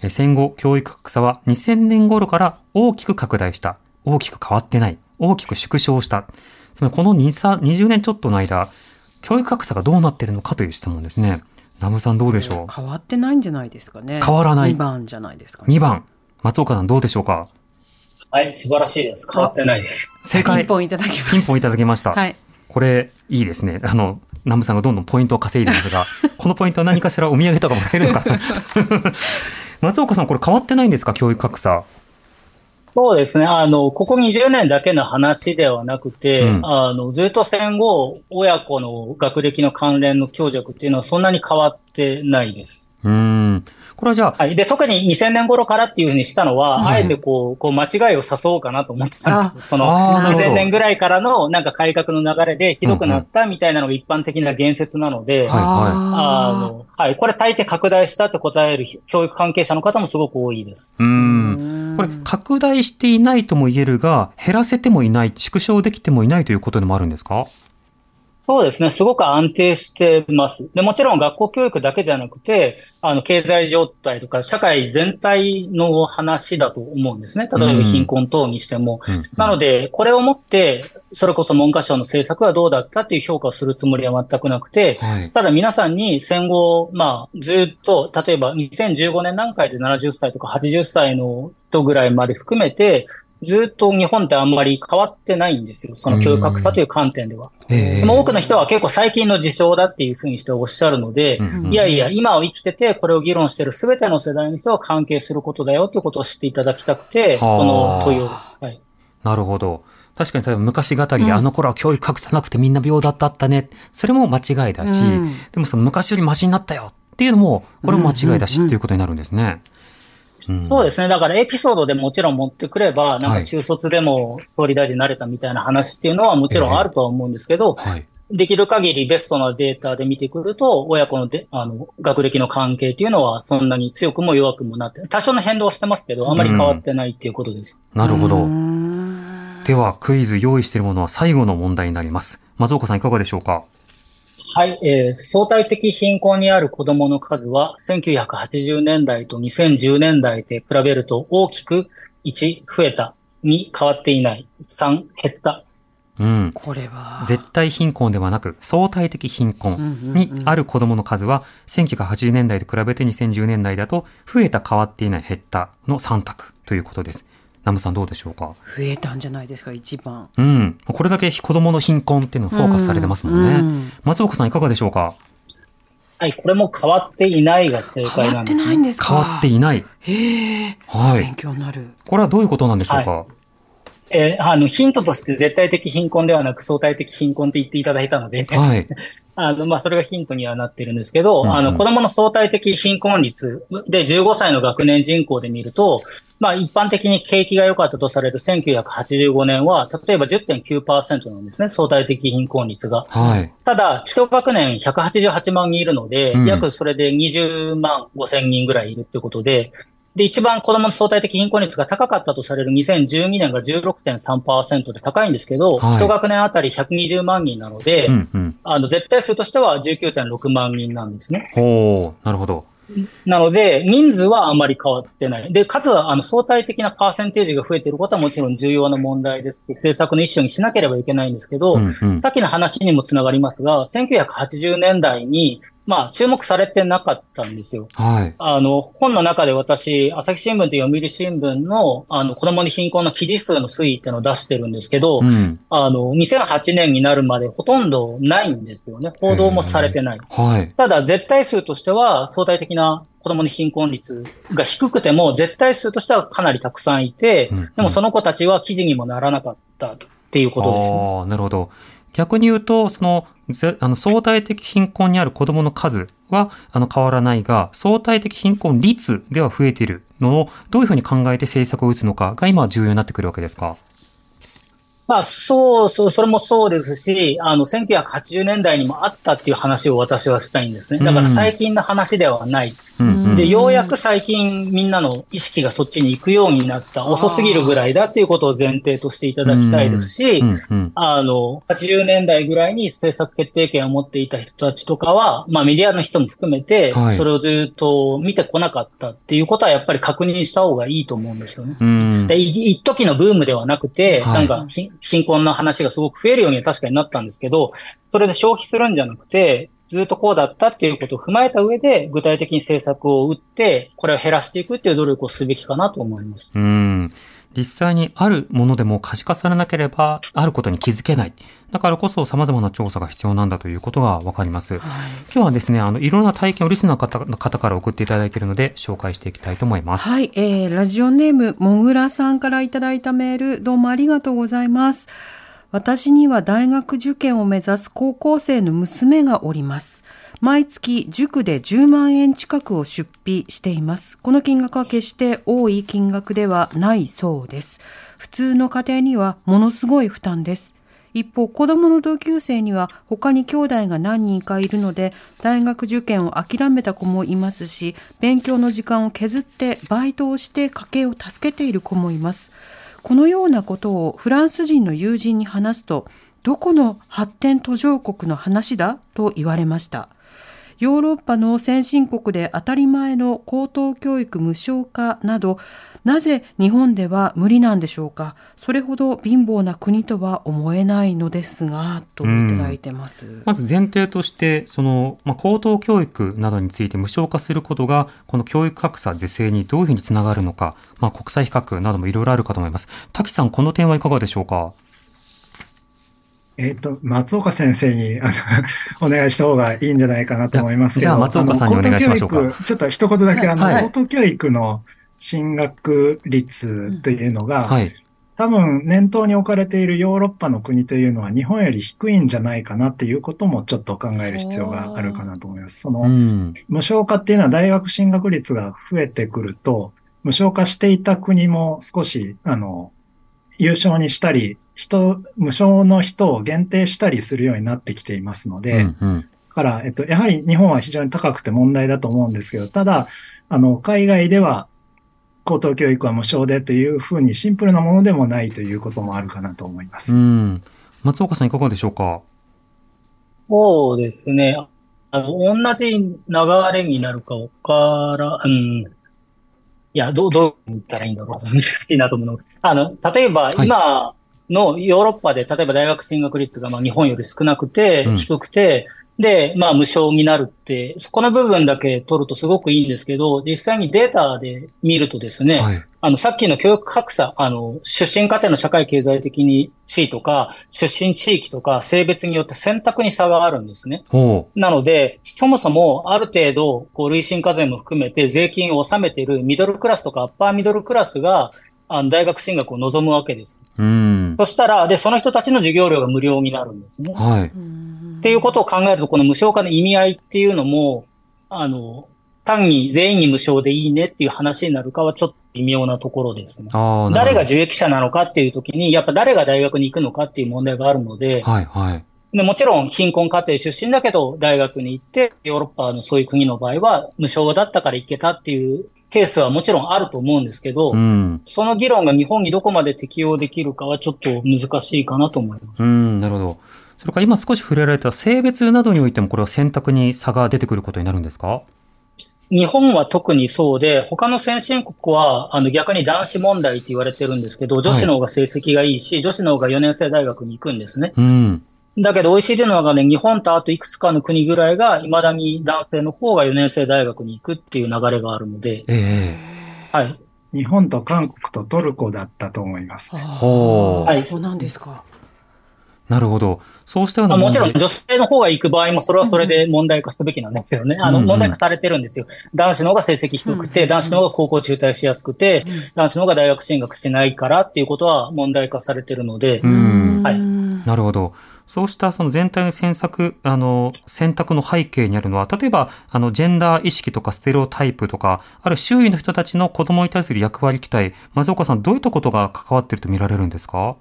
えー戦後教育格差は2000年頃から大きく拡大した。大きく変わってない。大きく縮小した。つまりこの2、3 20年ちょっとの間、教育格差がどうなっているのかという質問ですね。ナムさんどうでしょう？変わってないんじゃないですかね。変わらない？2番じゃないですかね。2番。松岡さんどうでしょうか？はい、素晴らしいです。変わってないです。正解ピン。ポンいただきます。ピンポンいただきました。はい。これ、いいですね。あの、ナムさんがどんどんポイントを稼いでいますが、このポイントは何かしらお土産とかもらえるのかな 松岡さん、これ変わってないんですか？教育格差。そうですね。あの、ここ20年だけの話ではなくて、うんあの、ずっと戦後、親子の学歴の関連の強弱っていうのはそんなに変わってないです。うーん。これはじゃあ、はい。で、特に2000年頃からっていうふうにしたのは、はいあえてこう、こう、間違いを誘おうかなと思ってたんです。その、あーなるほど2000年ぐらいからのなんか改革の流れでひどくなったみたいなのが一般的な言説なので、はいはいあの、はい。これ大抵拡大したって答える教育関係者の方もすごく多いです。うんこれ、拡大していないとも言えるが、減らせてもいない、縮小できてもいないということでもあるんですか？そうですね。すごく安定してます。で、もちろん学校教育だけじゃなくて、あの、経済状態とか社会全体の話だと思うんですね。例えば貧困等にしても。うん。なので、これをもって、それこそ文科省の政策はどうだったっていう評価をするつもりは全くなくて、はい。ただ皆さんに戦後、まあ、ずっと、例えば2015年段階で70歳とか80歳の人ぐらいまで含めて、ずっと日本ってあんまり変わってないんですよ。その教育格差という観点では。えでも多くの人は結構最近の事象だっていうふうにしておっしゃるので、うんいやいや、今を生きてて、これを議論している全ての世代の人は関係することだよということを知っていただきたくて、はあこの問いを。はい。なるほど。確かに例えば昔語りで、あの頃は教育格差なくてみんな平等だったね。それも間違いだし、うんでもその昔よりマシになったよっていうのも、これも間違いだしっていうことになるんですね。うんそうですね。だからエピソードでもちろん持ってくれば、なんはいか中卒でも総理大臣になれたみたいな話っていうのはもちろんあるとは思うんですけど、はい。できる限りベストなデータで見てくると、親子のであの学歴の関係っていうのはそんなに強くも弱くもなって、多少の変動はしてますけど、あまり変わってないっていうことです。なるほどう。んでは、クイズ用意しているものは最後の問題になります。松岡さんいかがでしょうか？はい、えー相対的貧困にある子供の数は、1980年代と2010年代で比べると大きく1、増えた、2、変わっていない、3、減った。うん。これは。絶対貧困ではなく、相対的貧困にある子供の数は、1980年代と比べて2010年代だと、増えた、変わっていない、減ったの3択ということです。ナムさんどうでしょうか？増えたんじゃないですか、一番。うん。これだけ子供の貧困っていうのがフォーカスされてますもんね。うん松岡さんいかがでしょうか？はい、これも変わっていないが正変わって解なんですね。ないんですか？変わっていない。へえ。はい勉。強になる。これはどういうことなんでしょうか、えーあの、ヒントとして絶対的貧困ではなく相対的貧困って言っていただいたので、はい。あの、まあ、それがヒントにはなってるんですけど、うんうんあの、子供の相対的貧困率で15歳の学年人口で見ると、まあ、一般的に景気が良かったとされる1985年は、例えば10.9%なんですね、相対的貧困率が。はい。ただ、一学年188万人いるので、うん約それで20万5千人ぐらいいるってことで、で、一番子供の相対的貧困率が高かったとされる2012年が16.3%で高いんですけど、はい一学年あたり120万人なので、うんうん。あの、絶対数としては19.6万人なんですね。ほう、なるほど。なので、人数はあまり変わってない。で、かつ、あの、相対的なパーセンテージが増えていることはもちろん重要な問題ですし、政策の一種にしなければいけないんですけど、うんうんさ。っきの話にもつながりますが、1980年代に、まあ、注目されてなかったんですよ。はい。あの、本の中で私、朝日新聞と読売新聞の、あの、子供に貧困の記事数の推移っていうのを出してるんですけど、うん。あの、2008年になるまでほとんどないんですよね。報道もされてない。はい。ただ、絶対数としては、相対的な子供の貧困率が低くても、絶対数としてはかなりたくさんいて、うんでもその子たちは記事にもならなかったっていうことですね。ああ、なるほど。逆に言うと、その、ぜあの相対的貧困にある子供の数はあの変わらないが、相対的貧困率では増えているのをどういうふうに考えて政策を打つのかが今は重要になってくるわけですか？まあ、そうそう、それもそうですし、あの、1980年代にもあったっていう話を私はしたいんですね。だから最近の話ではない。うんうんで、ようやく最近みんなの意識がそっちに行くようになった。遅すぎるぐらいだっていうことを前提としていただきたいですし、うんうんあの、80年代ぐらいに政策決定権を持っていた人たちとかは、まあメディアの人も含めてはい、それをずっと見てこなかったっていうことはやっぱり確認した方がいいと思うんですよね。うんで、い一時のブームではなくて、はいなんかひ貧困の話がすごく増えるようには確かになったんですけど、それで消費するんじゃなくて、ずっとこうだったっていうことを踏まえた上で、具体的に政策を打って、これを減らしていくっていう努力をすべきかなと思います。うん。実際にあるものでも可視化されなければ、あることに気づけない。だからこそ様々な調査が必要なんだということがわかります。今日はですね、あの、いろんな体験をリスナーの方の方から送っていただいているので、紹介していきたいと思います。はい、えー、ラジオネーム、もぐらさんからいただいたメール、どうもありがとうございます。私には大学受験を目指す高校生の娘がおります。毎月塾で10万円近くを出費しています。この金額は決して多い金額ではないそうです。普通の家庭にはものすごい負担です。一方、子供の同級生には他に兄弟が何人かいるので、大学受験を諦めた子もいますし、勉強の時間を削ってバイトをして家計を助けている子もいます。このようなことをフランス人の友人に話すと、どこの発展途上国の話だ？と言われました。ヨーロッパの先進国で当たり前の高等教育無償化など、なぜ日本では無理なんでしょうか？それほど貧乏な国とは思えないのですが、といただいてます。まず前提として、その、まあ、高等教育などについて無償化することが、この教育格差是正にどういうふうにつながるのか、まあ、国際比較などもいろいろあるかと思います。滝さん、この点はいかがでしょうか？えっ、と、松岡先生に、あの、お願いした方がいいんじゃないかなと思いますけど。じゃあ松岡さんにお願いしましょうかちょっと一言だけ、あの、はい高等教育の進学率というのが、はい。多分念頭に置かれているヨーロッパの国というのは日本より低いんじゃないかなっていうこともちょっと考える必要があるかなと思います。その、うん。無償化っていうのは大学進学率が増えてくると、無償化していた国も少し、あの、優勝にしたり、人、無償の人を限定したりするようになってきていますので、うんうんだから、えっと、やはり日本は非常に高くて問題だと思うんですけど、ただ、あの、海外では高等教育は無償でというふうにシンプルなものでもないということもあるかなと思います。うん。松岡さん、いかがでしょうか？そうですね。あの、同じ流れになるかわから、うん。いや、どう、どう言ったらいいんだろう。難しいなと思うの。あの、例えば、はい今のヨーロッパで、例えば大学進学率がまあ日本より少なくてうん、低くて、で、まあ無償になるって、そこの部分だけ取るとすごくいいんですけど、実際にデータで見るとですね、はい。あの、さっきの教育格差、あの、出身家庭の社会経済的に地位とか、出身地域とか、性別によって選択に差があるんですね。ほなので、そもそもある程度、こう、累進課税も含めて税金を納めているミドルクラスとかアッパーミドルクラスが、あの、大学進学を望むわけです。う。うん。そしたら、で、その人たちの授業料が無料になるんですね。はい。っていうことを考えると、この無償化の意味合いっていうのも、あの、単に全員に無償でいいねっていう話になるかはちょっと微妙なところですね。誰が受益者なのかっていう時に、やっぱ誰が大学に行くのかっていう問題があるので、はい、はい。でもちろん貧困家庭出身だけど大学に行って、ヨーロッパのそういう国の場合は無償だったから行けたっていうケースはもちろんあると思うんですけど、うん。その議論が日本にどこまで適用できるかはちょっと難しいかなと思います。うん、なるほど。それから今少し触れられた性別などにおいてもこれは選択に差が出てくることになるんですか？日本は特にそうで、他の先進国は、あの逆に男子問題って言われてるんですけど、女子の方が成績がいいし、女子の方が4年生大学に行くんですね。うん。だけど OECD の中で日本とあといくつかの国ぐらいが、未だに男性の方が4年生大学に行くっていう流れがあるので、ええはい。日本と韓国とトルコだったと思います。はいそうなんですか。なるほど。そうしたようなまあ、もちろん女性の方が行く場合もそれはそれで問題化すべきなんですけどね。あの、問題化されてるんですよ。男子の方が成績低くて、うん男子の方が高校中退しやすくて、男子の方が大学進学してないからっていうことは問題化されてるので、うんはいなるほど。そうしたその全体の選択、あの、選択の背景にあるのは、例えば、あの、ジェンダー意識とかステレオタイプとか、ある周囲の人たちの子供に対する役割期待、松岡さん、どういったことが関わっていると見られるんですか？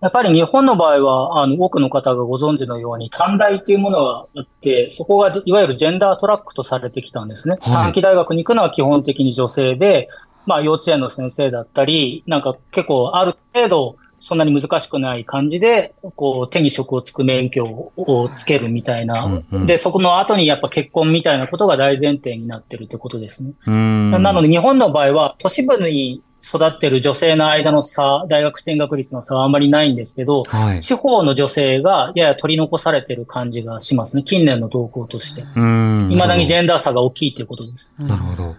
やっぱり日本の場合は、あの、多くの方がご存知のように、短大っていうものがあって、そこがいわゆるジェンダートラックとされてきたんですね。はい。短期大学に行くのは基本的に女性で、まあ幼稚園の先生だったり、なんか結構ある程度、そんなに難しくない感じで、こう手に職をつく免許をつけるみたいな。うんうんで、そこの後にやっぱ結婚みたいなことが大前提になってるってことですね。なので日本の場合は都市部に育ってる女性の間の差、大学進学率の差はあまりないんですけど、はい。地方の女性がやや取り残されてる感じがしますね。近年の動向として。うーん。未だにジェェンダー差が大きいということです。なるほど。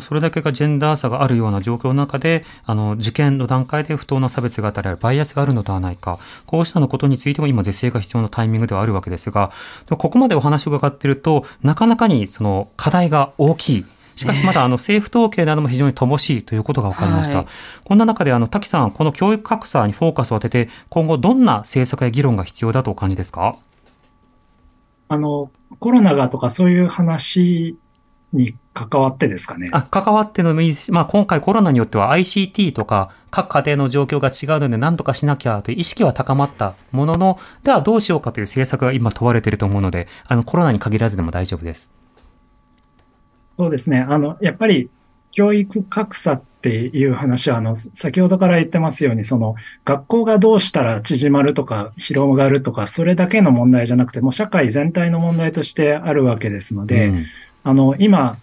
それだけがジェンダー差があるような状況の中で、あの、受験の段階で不当な差別があったり、バイアスがあるのではないか。こうしたのことについても今是正が必要なタイミングではあるわけですが、ここまでお話を伺っていると、なかなかにその課題が大きい。しかしまだあの政府統計なども非常に乏しいということが分かりました。はいこんな中であの滝さん、この教育格差にフォーカスを当てて、今後どんな政策や議論が必要だとお感じですか？あの、コロナがとかそういう話に関わってですかね。あ、関わってのもいいし、まあ今回コロナによっては ICT とか各家庭の状況が違うので何とかしなきゃという意識は高まったものの、ではどうしようかという政策が今問われていると思うので、あのコロナに限らずでも大丈夫です。そうですね。あの、やっぱり教育格差っていう話は、あの、先ほどから言ってますように、その、学校がどうしたら縮まるとか広がるとか、それだけの問題じゃなくて、もう社会全体の問題としてあるわけですので、うんあの、今、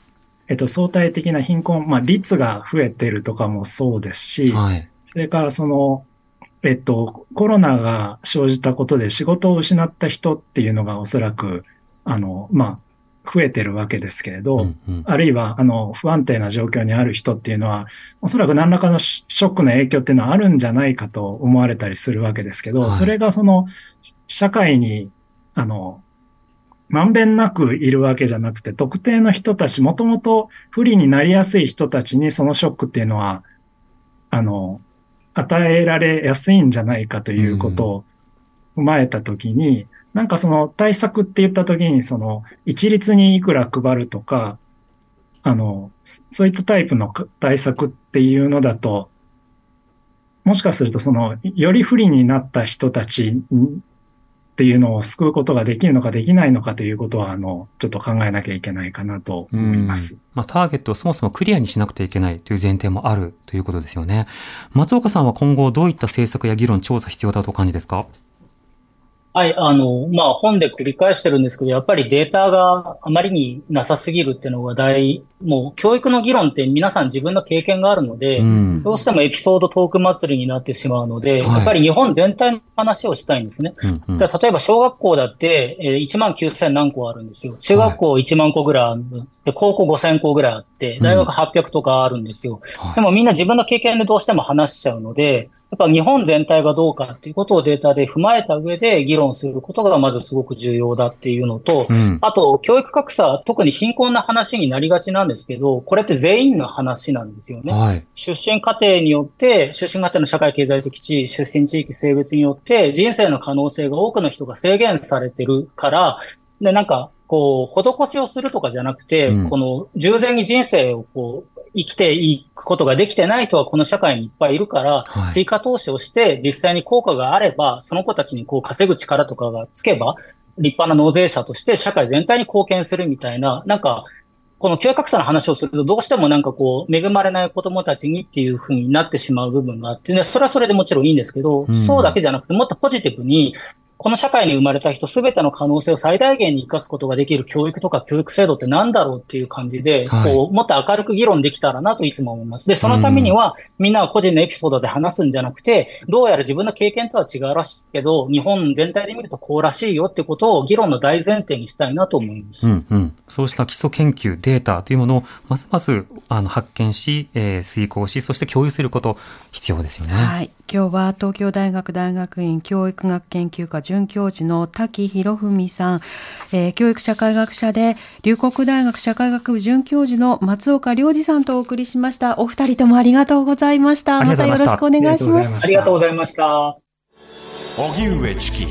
えっと、相対的な貧困、まあ、率が増えてるとかもそうですし、はい。それからその、えっと、コロナが生じたことで仕事を失った人っていうのがおそらく、あの、まあ、増えてるわけですけれど、うんうんあるいは、あの、不安定な状況にある人っていうのは、おそらく何らかのシショックの影響っていうのはあるんじゃないかと思われたりするわけですけど、はいそれがその、社会に、あの、まんべんなくいるわけじゃなくて、特定の人たち、もともと不利になりやすい人たちにそのショックっていうのは、あの、与えられやすいんじゃないかということを踏まえたときに、なんかその対策って言ったときに、その一律にいくら配るとか、あの、そういったタイプの対策っていうのだと、もしかするとその、より不利になった人たちっていうのを救うことができるのかできないのかということは、あの、ちょっと考えなきゃいけないかなと思います。まあ、ターゲットをそもそもクリアにしなくてはいけないという前提もあるということですよね。松岡さんは今後どういった政策や議論、調査必要だとお感じですか？はい、あの、まあ、本で繰り返してるんですけど、やっぱりデータがあまりになさすぎるっていうのが大、もう教育の議論って皆さん自分の経験があるので、うん。どうしてもエピソードトーク祭りになってしまうので、はいやっぱり日本全体の話をしたいんですね。うんうん例えば小学校だって、えー1万9000何校あるんですよ。中学校1万個ぐらいある。で、高校5000校ぐらいあって、大学800とかあるんですよ。はいでもみんな自分の経験でどうしても話しちゃうので、やっぱ日本全体がどうかっていうことをデータで踏まえた上で議論することがまずすごく重要だっていうのと、うん。あと、教育格差、特に貧困な話になりがちなんですけど、これって全員の話なんですよね。はい。出身家庭によって、出身家庭の社会経済的地位、出身地域性別によって、人生の可能性が多くの人が制限されてるから、で、なんか、こう、施しをするとかじゃなくて、うんこの、従前に人生をこう、生きていくことができてない人はこの社会にいっぱいいるから、はい追加投資をして、実際に効果があれば、その子たちにこう、稼ぐ力とかがつけば、立派な納税者として社会全体に貢献するみたいな、なんか、この教育格差の話をすると、どうしてもなんかこう、恵まれない子供たちにっていう風になってしまう部分があって、ね、それはそれでもちろんいいんですけど、うん。そうだけじゃなくて、もっとポジティブに、この社会に生まれた人すべての可能性を最大限に活かすことができる教育とか教育制度って何だろうっていう感じで、はいこう、もっと明るく議論できたらなといつも思います。で、そのためには、みんなが個人のエピソードで話すんじゃなくて、どうやら自分の経験とは違うらしいけど、日本全体で見るとこうらしいよってことを議論の大前提にしたいなと思います。うんうん、そうした基礎研究、データというものをますますあの発見し、えー遂行し、そして共有すること、必要ですよね。はい。今日は東京大学大学院教育学研究科准教授の滝博文さん、えー教育社会学者で龍谷大学社会学部准教授の松岡良二さんとお送りしました。お二人ともありがとうございました。ありがとうございましたまたよろしくお願いします。ありがとうございました。荻上チキ